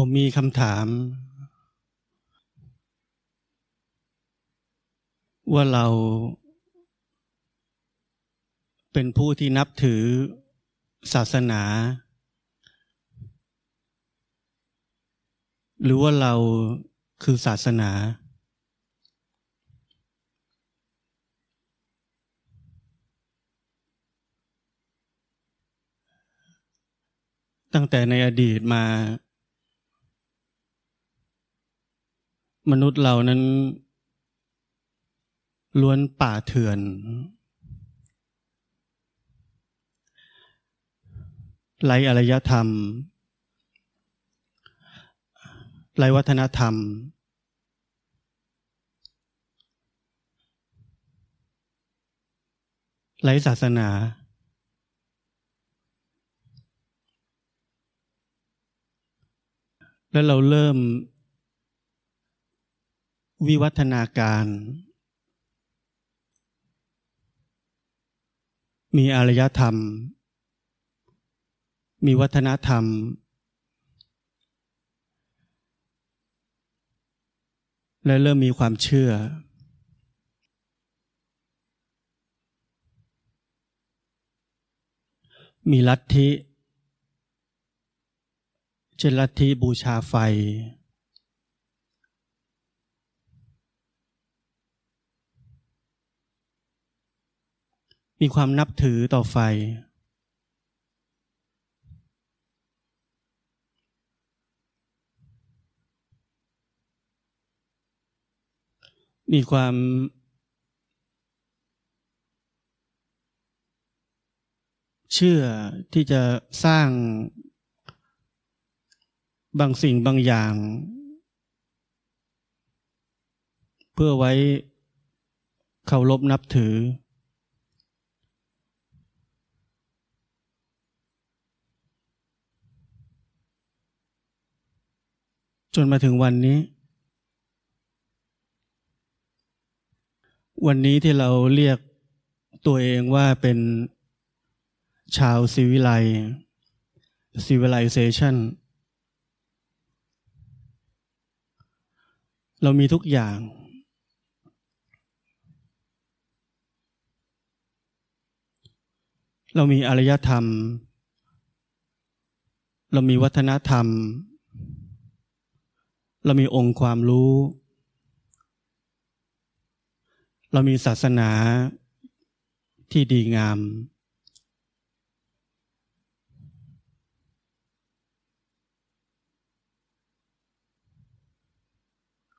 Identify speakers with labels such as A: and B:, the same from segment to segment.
A: ผมมีคำถาม ว่าเรา เป็นผู้ที่นับถือศาสนา หรือว่าเราคือศาสนา ตั้งแต่ในอดีตมา มนุษย์เรานั้น ล้วนป่าเถื่อน ไรอารยธรรม ไรวัฒนธรรม ไรศาสนาแล้วเราเริ่ม วิวัฒนาการ มีอารยธรรม มีวัฒนธรรม และเริ่มมีความเชื่อ มีลัทธิเช่นลัทธิบูชาไฟ มีความนับถือต่อไฟ มีความ เชื่อที่จะสร้างบางสิ่งบางอย่าง เพื่อไว้เคารพนับถือ นมาถึงวันนี้ วันนี้ที่เราเรียกตัวเองว่าเป็นชาวซีวิไล civilization เรามีทุกอย่าง เรามีอารยธรรม เรามีวัฒนธรรม เรามีองค์ความรู้ เรามีศาสนาที่ดีงาม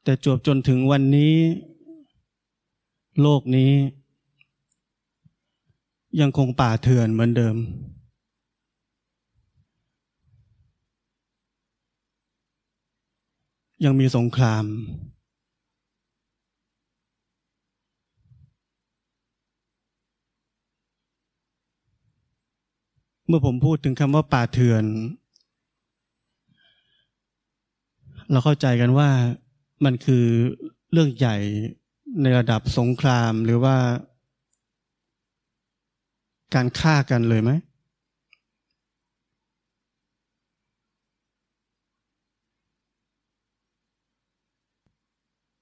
A: แต่จวบจนถึงวันนี้ โลกนี้ ยังคงป่าเถื่อนเหมือนเดิม ยังมีสงคราม เมื่อผมพูดถึงคำว่าป่าเถื่อน เราเข้าใจกันว่ามันคือเรื่องใหญ่ในระดับสงครามหรือว่า การฆ่ากันเลยไหม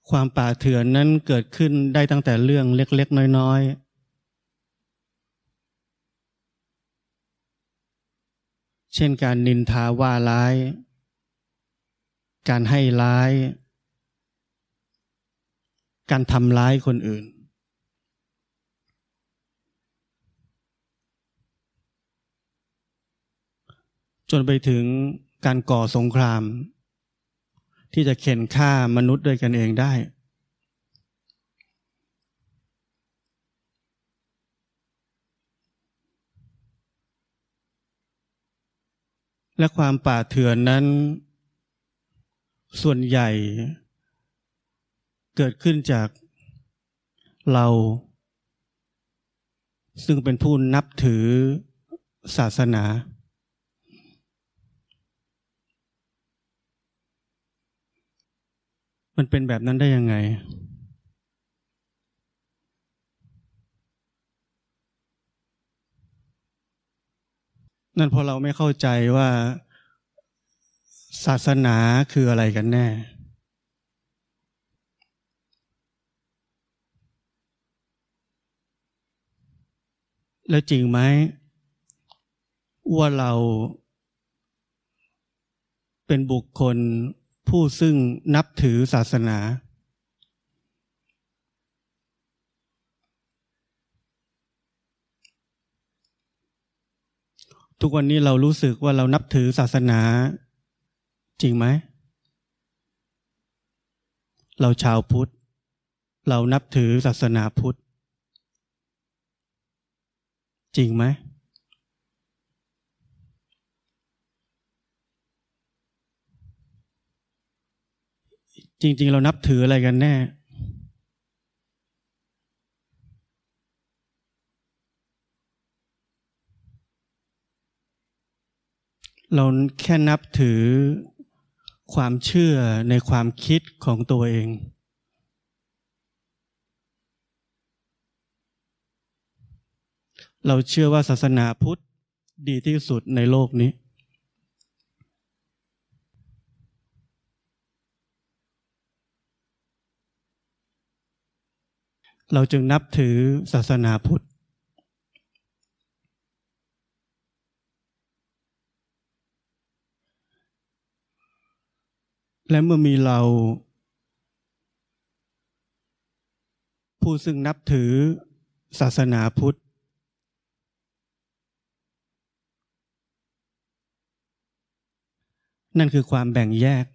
A: ความป่าเถื่อนนั้นเกิดขึ้นได้ตั้งแต่เรื่องเล็ก ๆ น้อย ๆ เช่นการนินทาว่าร้าย การให้ร้าย การทำร้ายคนอื่น จนไปถึงการก่อสงคราม ที่จะเข็นฆ่ามนุษย์ด้วยกันเองได้ และความป่าเถื่อนนั้น ส่วนใหญ่ เกิดขึ้นจากเรา ซึ่งเป็นผู้นับถือศาสนา มันเป็นแบบนั้นได้ยังไง นั่นเพราะเราไม่เข้าใจว่าศาสนาคืออะไรกันแน่ แล้วจริงไหมว่าเราเป็นบุคคล ผู้ซึ่งนับถือศาสนา ทุกวันนี้เรารู้สึกว่าเรานับถือศาสนาจริงไหม เราชาวพุทธ เรานับถือศาสนาพุทธ จริงไหม จริง ๆ เรานับถืออะไรกันแน่ เราแค่นับถือความเชื่อในความคิดของตัวเอง เราเชื่อว่าศาสนาพุทธดีที่สุดในโลกนี้ เราจึงนับถือศาสนาพุทธ และเมื่อมีเรา ผู้ซึ่งนับถือศาสนาพุทธ นั่นคือความแบ่งแยก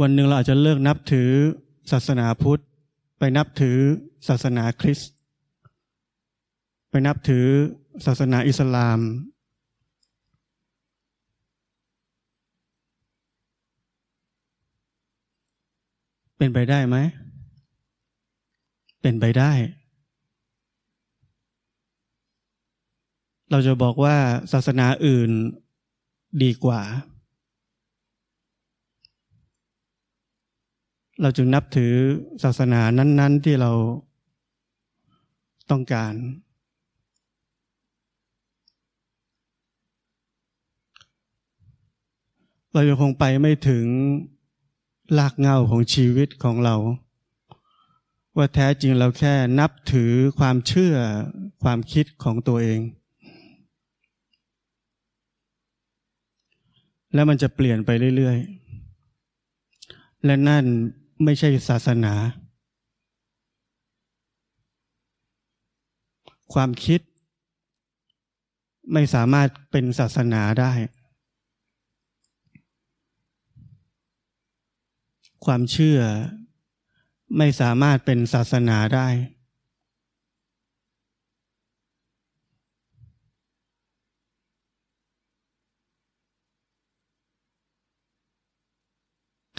A: วันหนึ่งเราอาจจะเลิกนับถือศาสนาพุทธ ไปนับถือศาสนาคริสต์ไปนับถือศาสนาอิสลาม เป็นไปได้ไหม เป็นไปได้ เราจะบอกว่าศาสนาอื่นดีกว่า เราจึงนับถือศาสนานั้น ๆ ที่เราต้องการ เรายังคงไปไม่ถึงลากเงาของชีวิตของเรา ว่าแท้จริงเราแค่นับถือความเชื่อความคิดของตัวเอง แล้วมันจะเปลี่ยนไปเรื่อย ๆ และนั่น ไม่ใช่ศาสนา ความคิด ไม่สามารถเป็นศาสนาได้ ความเชื่อไม่สามารถเป็นศาสนาได้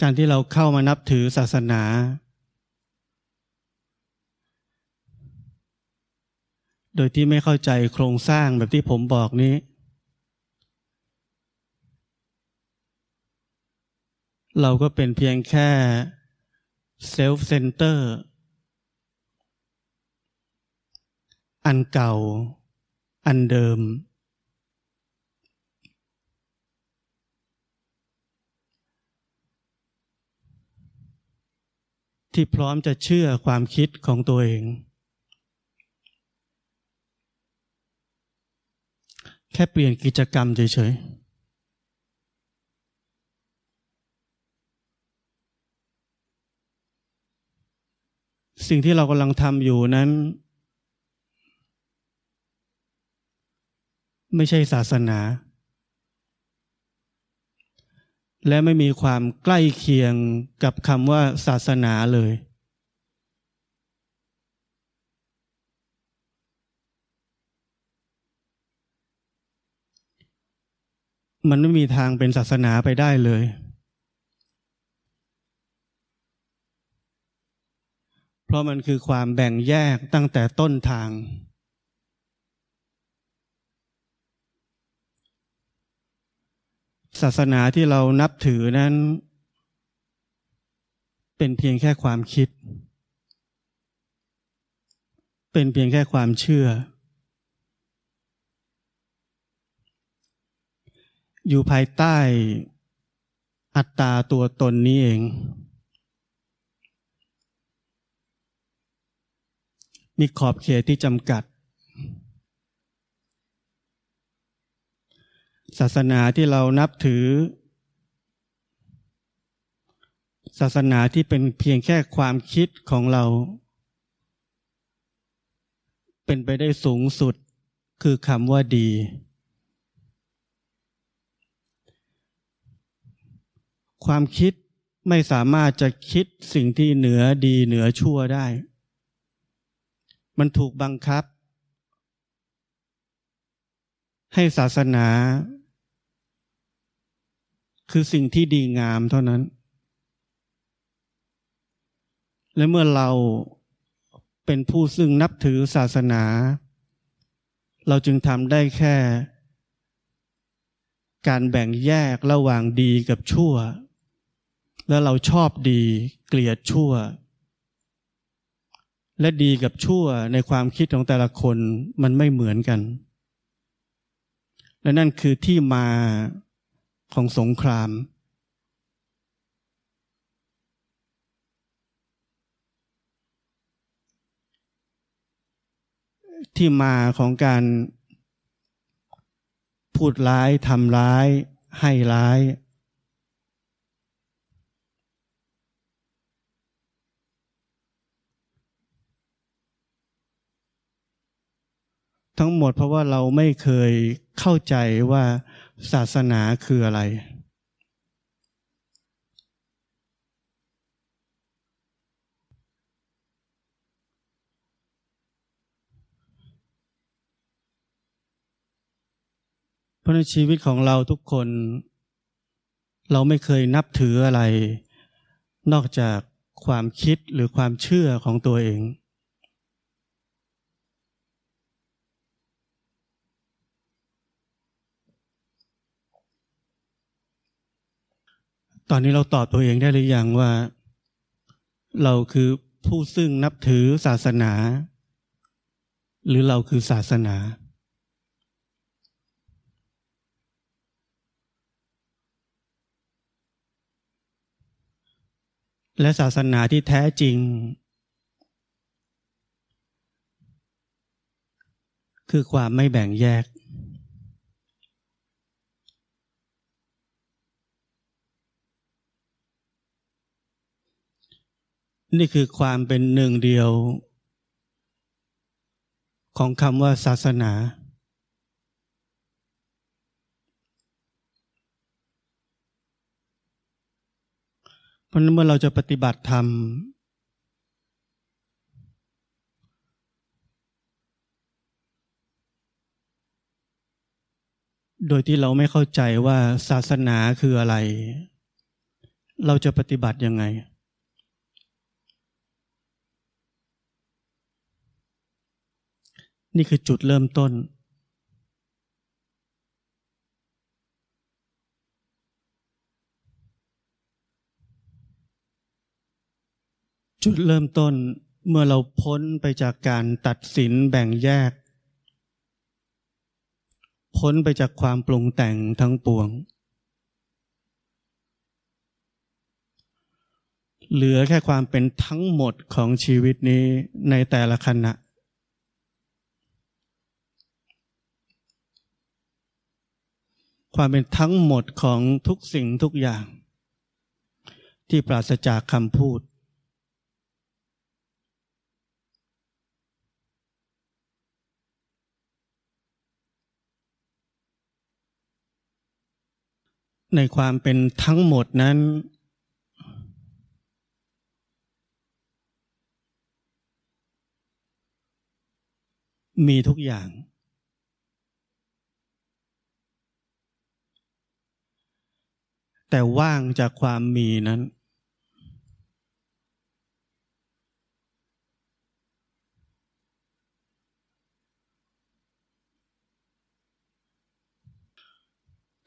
A: การที่เราเข้ามานับถือศาสนา โดยที่ไม่เข้าใจโครงสร้างแบบที่ผมบอกนี้ เราก็เป็นเพียงแค่ self-center อันเก่า อันเดิม ที่พร้อมจะเชื่อความคิดของตัวเอง แค่เปลี่ยนกิจกรรมเฉยๆ สิ่งที่เรากำลังทำอยู่นั้น ไม่ใช่ศาสนา และไม่มีความใกล้เคียงกับคำว่าศาสนาเลย มันไม่มีทางเป็นศาสนาไปได้เลย เพราะมันคือความแบ่งแยกตั้งแต่ต้นทาง ศาสนาที่เรานับถือนั้น เป็นเพียงแค่ความคิด เป็นเพียงแค่ความเชื่อ อยู่ภายใต้อัตตาตัวตนนี้เอง มีขอบเขตที่จำกัด ศาสนาที่เรานับถือ ศาสนาที่เป็นเพียงแค่ความคิดของเรา เป็นไปได้สูงสุดคือคำว่าดี ความคิดไม่สามารถจะคิดสิ่งที่เหนือดีเหนือชั่วได้ มันถูกบังคับ ให้ศาสนา คือสิ่งที่ดีงามเท่านั้น และเมื่อเราเป็นผู้ซึ่งนับถือศาสนา เราจึงทำได้แค่ การแบ่งแยกระหว่างดีกับชั่ว แล้วเราชอบดีเกลียดชั่ว และดีกับชั่วในความคิดของแต่ละคนมันไม่เหมือนกัน และนั่นคือที่มา ของสงคราม ที่มาของการพูดร้ายทำร้าย ให้ร้าย ทั้งหมดเพราะว่าเราไม่เคยเข้าใจว่า ศาสนาคืออะไร เพราะในชีวิตของเราทุกคน เราไม่เคยนับถืออะไร นอกจากความคิดหรือความเชื่อของตัวเอง ตอนนี้เราตอบตัวเองได้หรือยังว่า เราคือผู้ซึ่งนับถือศาสนา หรือเราคือศาสนา และศาสนาที่แท้จริง คือความไม่แบ่งแยก นี่คือความเป็นหนึ่งเดียว ของคำว่าศาสนา เพราะนั้นเมื่อเราจะปฏิบัติธรรม โดยที่เราไม่เข้าใจว่าศาสนาคืออะไร เราจะปฏิบัติยังไง นี่คือจุดเริ่มต้น จุดเริ่มต้นเมื่อเราพ้นไปจากการตัดสินแบ่งแยก พ้นไปจากความปรุงแต่งทั้งปวง เหลือแค่ความเป็นทั้งหมดของชีวิตนี้ในแต่ละขณะ ความเป็นทั้งหมดของทุกสิ่งทุกอย่าง ที่ปราศจากคำพูด ในความเป็นทั้งหมดนั้น มีทุกอย่าง แต่ว่างจากความมีนั้น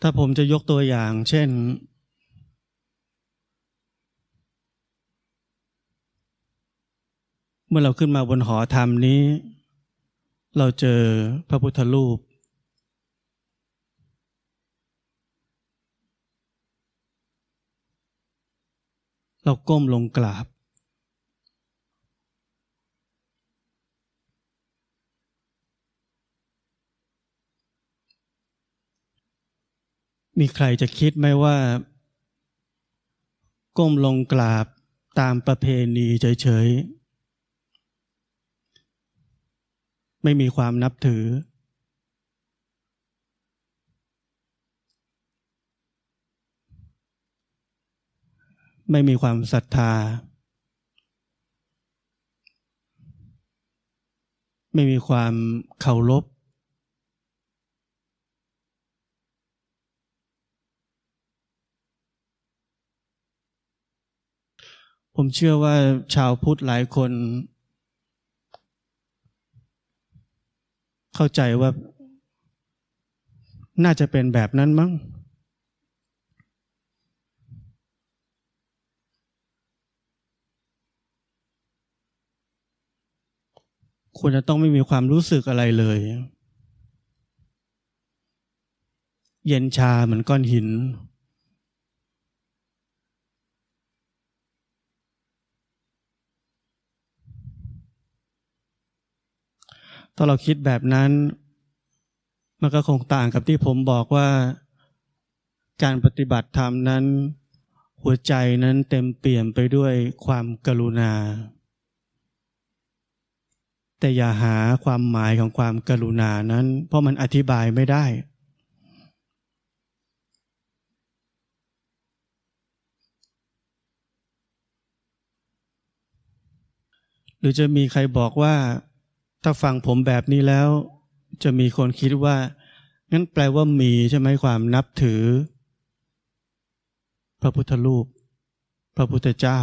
A: ถ้าผมจะยกตัวอย่างเช่น เมื่อเราขึ้นมาบนหอธรรมนี้ เราเจอพระพุทธรูป เราก้มลงกราบ มีใครจะคิดไหมว่า ก้มลงกราบตามประเพณีเฉยๆ ไม่มีความนับถือ ไม่มีความศรัทธา ไม่มีความเคารพผมเชื่อว่าชาวพุทธหลายคน เข้าใจว่าน่าจะเป็นแบบนั้นมั้ง ควรจะต้องไม่มีความรู้สึกอะไรเลย เย็นชาเหมือนก้อนหิน ถ้าเราคิดแบบนั้น มันก็คงต่างกับที่ผมบอกว่าการปฏิบัติธรรมนั้น หัวใจนั้นเต็มเปี่ยมไปด้วยความกรุณา แต่อย่าหาความหมายของความกรุณานั้น เพราะมันอธิบายไม่ได้ หรือจะมีใครบอกว่า ถ้าฟังผมแบบนี้แล้ว จะมีคนคิดว่า งั้นแปลว่ามีใช่ไหมความนับถือ พระพุทธรูป พระพุทธเจ้า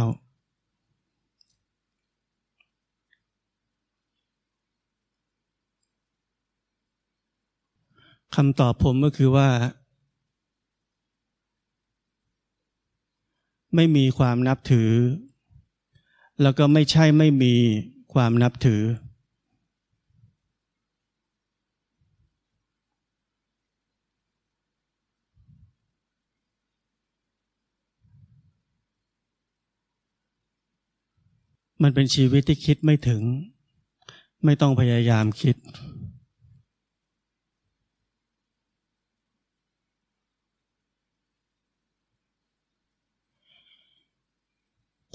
A: คำตอบผมก็คือว่า ไม่มีความนับถือ แล้วก็ไม่ใช่ไม่มีความนับถือ มันเป็นชีวิตที่คิดไม่ถึง ไม่ต้องพยายามคิด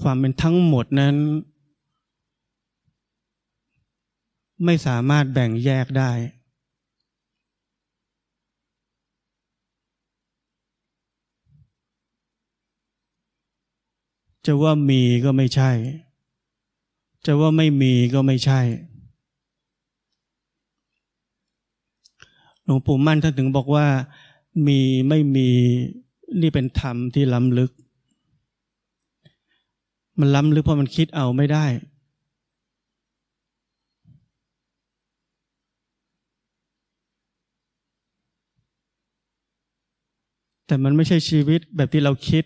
A: ความเป็นทั้งหมดนั้น ไม่สามารถแบ่งแยกได้ จะว่ามีก็ไม่ใช่ จะว่าไม่มีก็ไม่ใช่หลวงปู่มั่นท่านถึงบอกว่า มีไม่มีนี่เป็นธรรมที่ล้ำลึก มันล้ำลึกเพราะมันคิดเอาไม่ได้ แต่มันไม่ใช่ชีวิตแบบที่เราคิด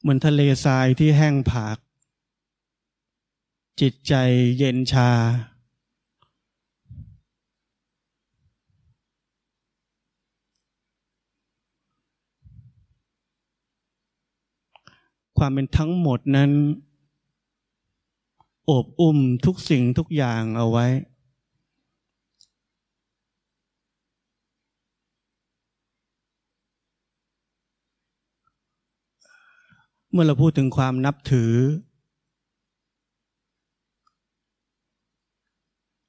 A: เหมือนทะเลทรายที่แห้งผาก จิตใจเย็นชา ความเป็นทั้งหมดนั้น โอบอุ้มทุกสิ่งทุกอย่างเอาไว้ เมื่อเราพูดถึงความนับถือ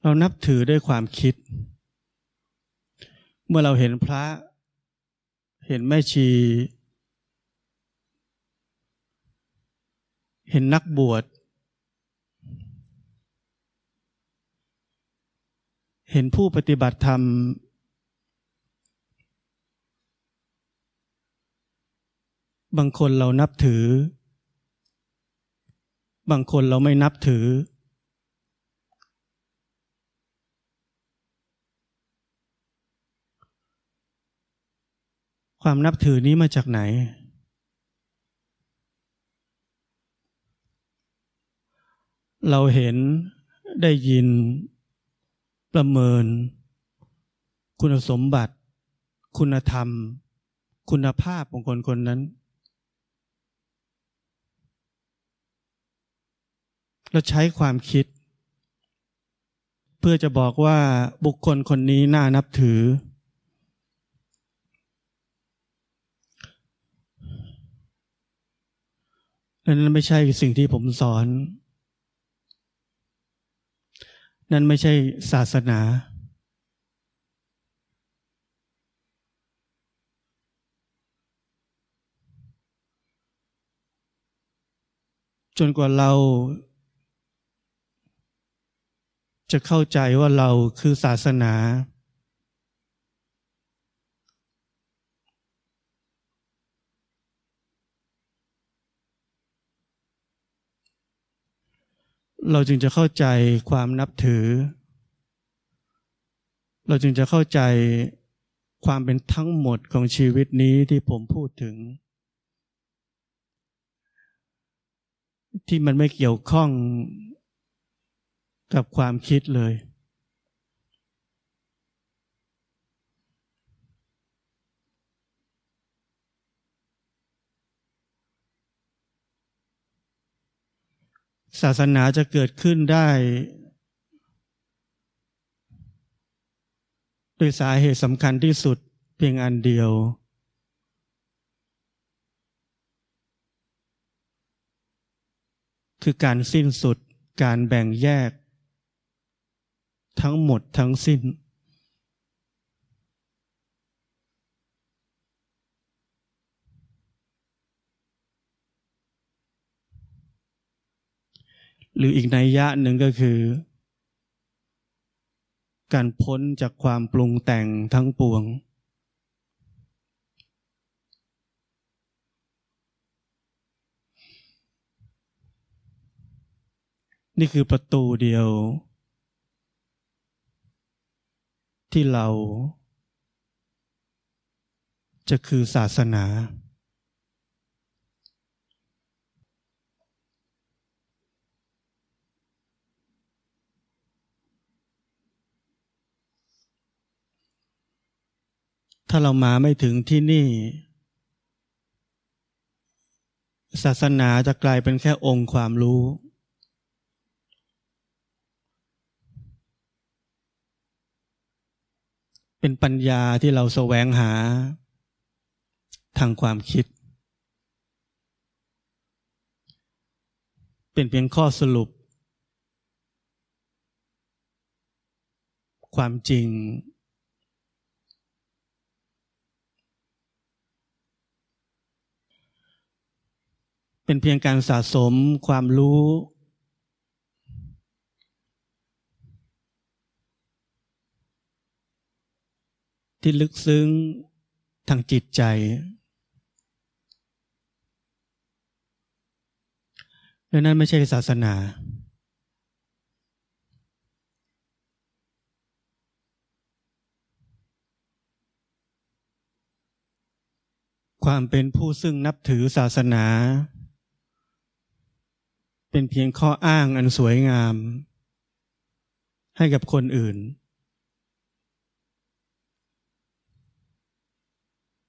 A: เรานับถือด้วยความคิด เมื่อเราเห็นพระ เห็นแม่ชี เห็นนักบวช เห็นผู้ปฏิบัติธรรม บางคนเรานับถือ บางคนเราไม่นับถือ ความนับถือนี้มาจากไหน เราเห็นได้ยินประเมิน คุณสมบัติ คุณธรรม คุณภาพของคนคนนั้น เราใช้ความคิด เพื่อจะบอกว่าบุคคลคนนี้น่านับถือ นั่นไม่ใช่สิ่งที่ผมสอน นั่นไม่ใช่ศาสนา จนกว่าเรา จะเข้าใจว่าเราคือศาสนา เราจึงจะเข้าใจความนับถือ เราจึงจะเข้าใจความเป็นทั้งหมดของชีวิตนี้ที่ผมพูดถึง ที่มันไม่เกี่ยวข้องกับความคิดเลย ศาสนาจะเกิดขึ้นได้โดยสาเหตุสำคัญที่สุดเพียงอันเดียว คือการสิ้นสุดการแบ่งแยก ทั้งหมดทั้งสิ้น หรืออีกนัยยะหนึ่งก็คือ การพ้นจากความปรุงแต่งทั้งปวง นี่คือประตูเดียว ที่เรา จะคือศาสนา ถ้าเรามาไม่ถึงที่นี่ ศาสนาจะกลายเป็นแค่องค์ความรู้ เป็นปัญญาที่เราแสวงหาทางความคิด เป็นเพียงข้อสรุป ความจริง เป็นเพียงการสะสมความรู้ ที่ลึกซึ้งทางจิตใจและนั่นไม่ใช่ศาสนา ความเป็นผู้ซึ่งนับถือศาสนา เป็นเพียงข้ออ้างอันสวยงาม ให้กับคนอื่น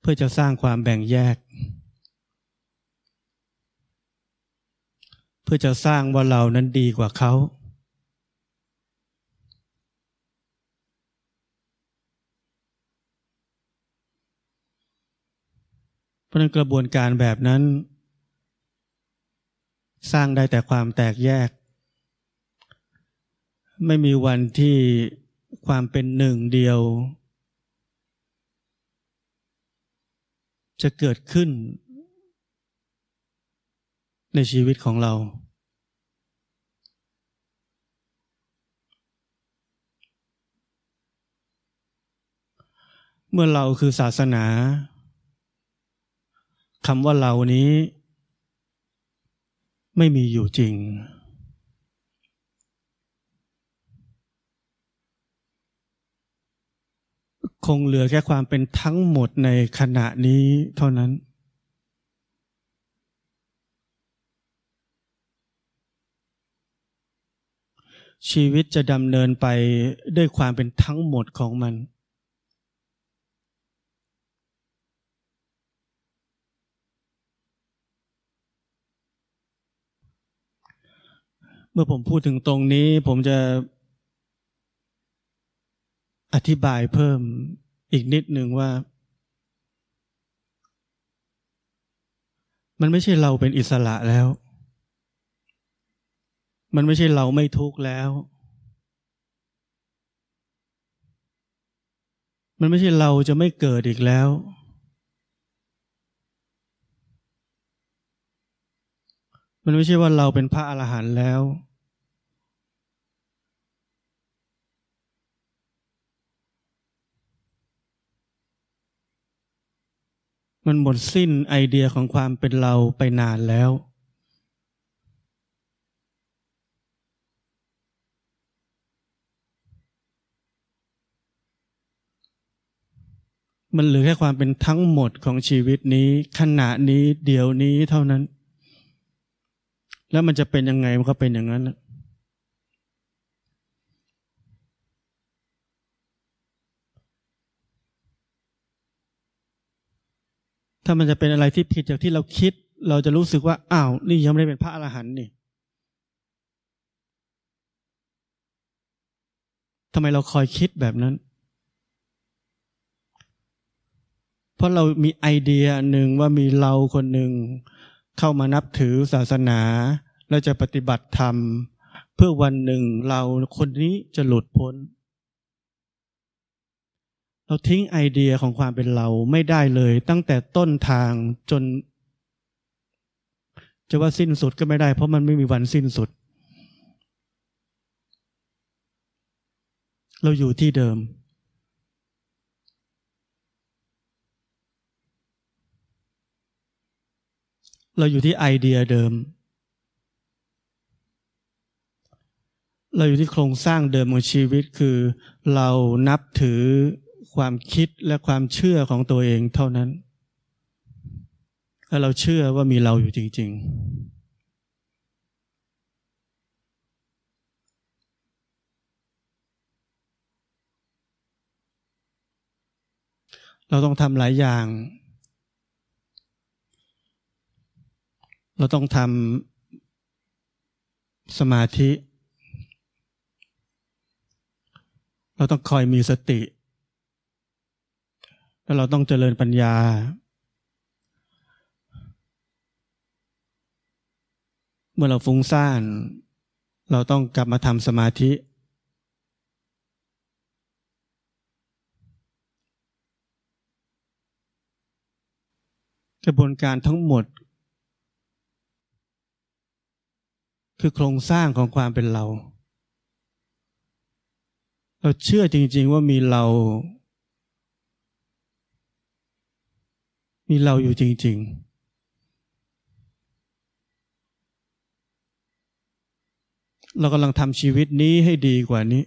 A: เพื่อจะสร้างความแบ่งแยก เพื่อจะสร้างว่าเรานั้นดีกว่าเขาเพราะนั้นกระบวนการแบบนั้น สร้างได้แต่ความแตกแยก ไม่มีวันที่ความเป็นหนึ่งเดียว จะเกิดขึ้น ในชีวิตของเรา เมื่อเราคือศาสนาคำว่าเรานี้ ไม่มีอยู่จริง คงเหลือแค่ความเป็นทั้งหมดในขณะนี้เท่านั้น ชีวิตจะดำเนินไปด้วยความเป็นทั้งหมดของมัน เมื่อผมพูดถึงตรงนี้ ผมจะอธิบายเพิ่มอีกนิดหนึ่งว่า มันไม่ใช่เราเป็นอิสระแล้ว มันไม่ใช่เราไม่ทุกข์แล้ว มันไม่ใช่เราจะไม่เกิดอีกแล้ว มันไม่ใช่ว่าเราเป็นพระอรหันต์แล้ว มันหมดสิ้นไอเดียของความเป็นเราไปนานแล้ว มันเหลือแค่ความเป็นทั้งหมดของชีวิตนี้ขณะนี้เดี๋ยวนี้เท่านั้น แล้วมันจะเป็นยังไงมันก็เป็นอย่างนั้นถ้ามันจะเป็นอะไรที่ผิดจากที่เราคิด เราจะรู้สึกว่าอ้าวนี่ยังไม่ได้เป็นพระอรหันต์นี่ทำไมเราคอยคิดแบบนั้น เพราะเรามีไอเดียหนึ่งว่ามีเราคนหนึ่ง เข้ามานับถือศาสนาแล้วจะปฏิบัติธรรม เพื่อวันหนึ่งเราคนนี้จะหลุดพ้น เราทิ้งไอเดียของความเป็นเราไม่ได้เลยตั้งแต่ต้นทางจน จะว่าสิ้นสุดก็ไม่ได้ เพราะมันไม่มีวันสิ้นสุด เราอยู่ที่เดิม เราอยู่ที่ไอเดียเดิม เราอยู่ที่โครงสร้างเดิมของชีวิตคือ เรานับถือความคิดและความเชื่อของตัวเองเท่านั้นถ้าเราเชื่อว่ามีเราอยู่จริง ๆเราต้องทำหลายอย่าง เราต้องทำสมาธิ เราต้องคอยมีสติ แล้วเราต้องเจริญปัญญา เมื่อเราฟุ้งซ่าน เราต้องกลับมาทำสมาธิกระบวนการทั้งหมด คือโครงสร้างของความเป็นเรา เราเชื่อจริง ๆ ว่ามีเรา มีเราอยู่จริง ๆเรากำลังทำชีวิตนี้ให้ดีกว่านี้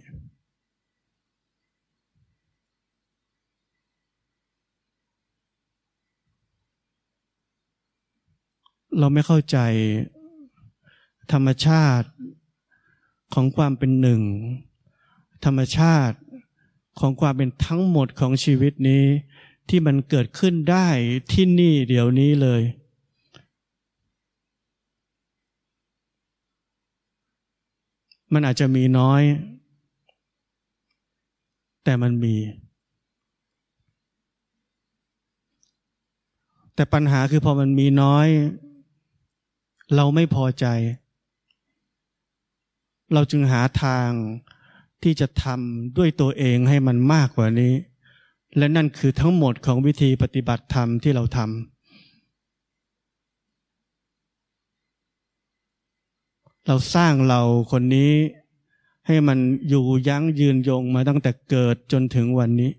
A: เราไม่เข้าใจ ธรรมชาติของความเป็นหนึ่ง ธรรมชาติของความเป็นทั้งหมดของชีวิตนี้ ที่มันเกิดขึ้นได้ที่นี่เดี๋ยวนี้เลย มันอาจจะมีน้อย แต่มันมี แต่ปัญหาคือพอมันมีน้อย เราไม่พอใจ เราจึงหาทางที่จะทำด้วยตัวเองให้มันมากกว่านี้ และนั่นคือทั้งหมดของวิธีปฏิบัติธรรมที่เราทำเราสร้างเราคนนี้ให้มันอยู่ยั้งยืนยงมาตั้งแต่เกิดจนถึงวันนี้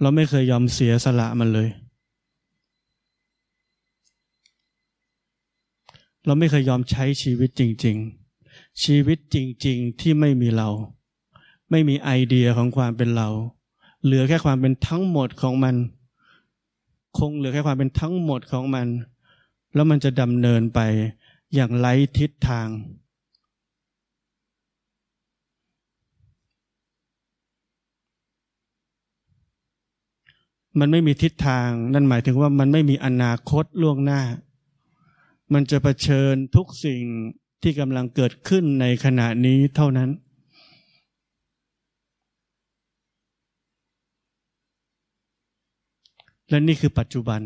A: เราไม่เคยยอมเสียสละมันเลย เราไม่เคยยอมใช้ชีวิตจริง ๆ ชีวิตจริง ๆ ที่ไม่มีเรา ไม่มีไอเดียของความเป็นเรา เหลือแค่ความเป็นทั้งหมดของมัน คงเหลือแค่ความเป็นทั้งหมดของมัน แล้วมันจะดำเนินไปอย่างไร้ทิศทาง มันไม่มีทิศทาง นั่นหมายถึงว่ามันไม่มีอนาคตล่วงหน้า มันจะะเผชิญทุกสิ่งที่กำลังเกิดขึ้นในขณะนี้เท่านั้นและนี่คือปัจจุบัน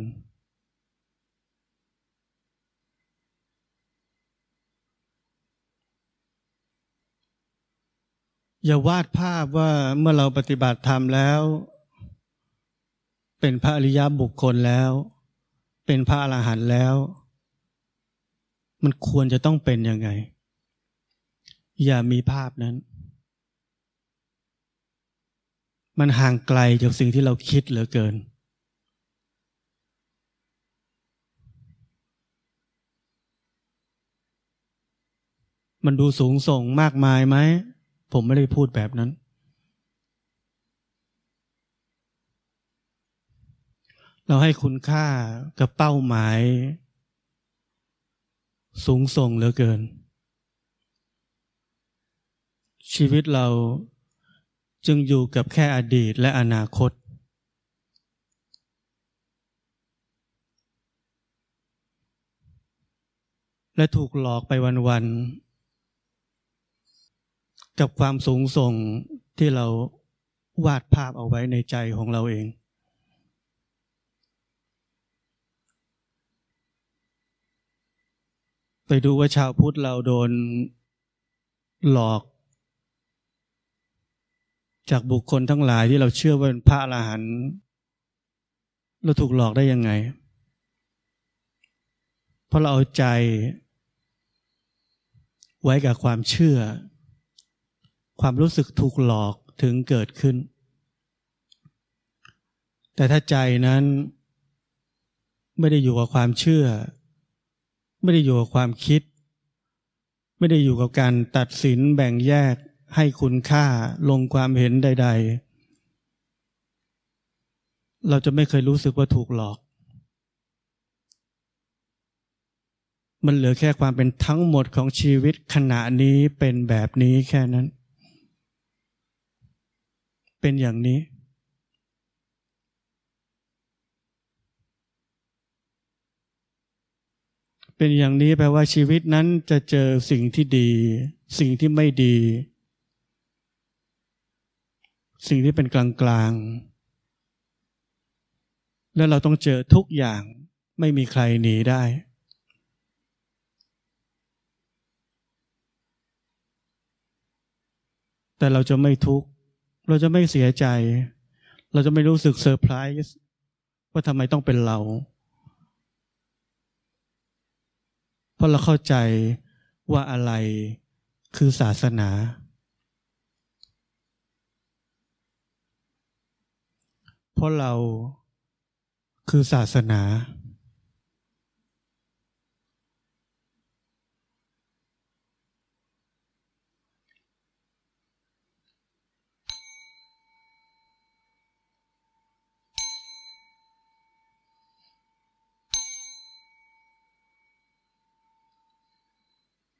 A: อย่าวาดภาพว่าเมื่อเราปฏิบัติธรรมแล้ว เป็นพระอริยบุคคลแล้ว เป็นพระอรหันต์แล้ว มันควรจะต้องเป็นยังไง อย่ามีภาพนั้น มันห่างไกลจากสิ่งที่เราคิดเหลือเกิน มันดูสูงส่งมากมายไหม ผมไม่ได้พูดแบบนั้น เราให้คุณค่ากับเป้าหมาย สูงส่งเหลือเกิน ชีวิตเราจึงอยู่กับแค่อดีตและอนาคต และถูกหลอกไปวันๆ กับความสูงส่งที่เราวาดภาพเอาไว้ในใจของเราเอง ไปดูว่าชาวพุทธเราโดนหลอก จากบุคคลทั้งหลายที่เราเชื่อว่าเป็นพระอรหันต์เราถูกหลอกได้ยังไง เพราะเราเอาใจไว้กับความเชื่อ ความรู้สึกถูกหลอกถึงเกิดขึ้น แต่ถ้าใจนั้นไม่ได้อยู่กับความเชื่อ ไม่ได้อยู่กับความคิด ไม่ได้อยู่กับการตัดสินแบ่งแยกให้คุณค่าลงความเห็นใด ๆ เราจะไม่เคยรู้สึกว่าถูกหลอก มันเหลือแค่ความเป็นทั้งหมดของชีวิตขณะนี้เป็นแบบนี้แค่นั้น เป็นอย่างนี้ เป็นอย่างนี้แปลว่าชีวิตนั้นจะเจอสิ่งที่ดี สิ่งที่ไม่ดี สิ่งที่เป็นกลางกลางแล้วเราต้องเจอทุกอย่างไม่มีใครหนีได้ แต่เราจะไม่ทุกข์ เราจะไม่เสียใจ เราจะไม่รู้สึกเซอร์ไพรส์ว่าทำไมต้องเป็นเรา ราะเราเข้าใจว่าอะไรคือศาสนา เพราะเราคือศาสนา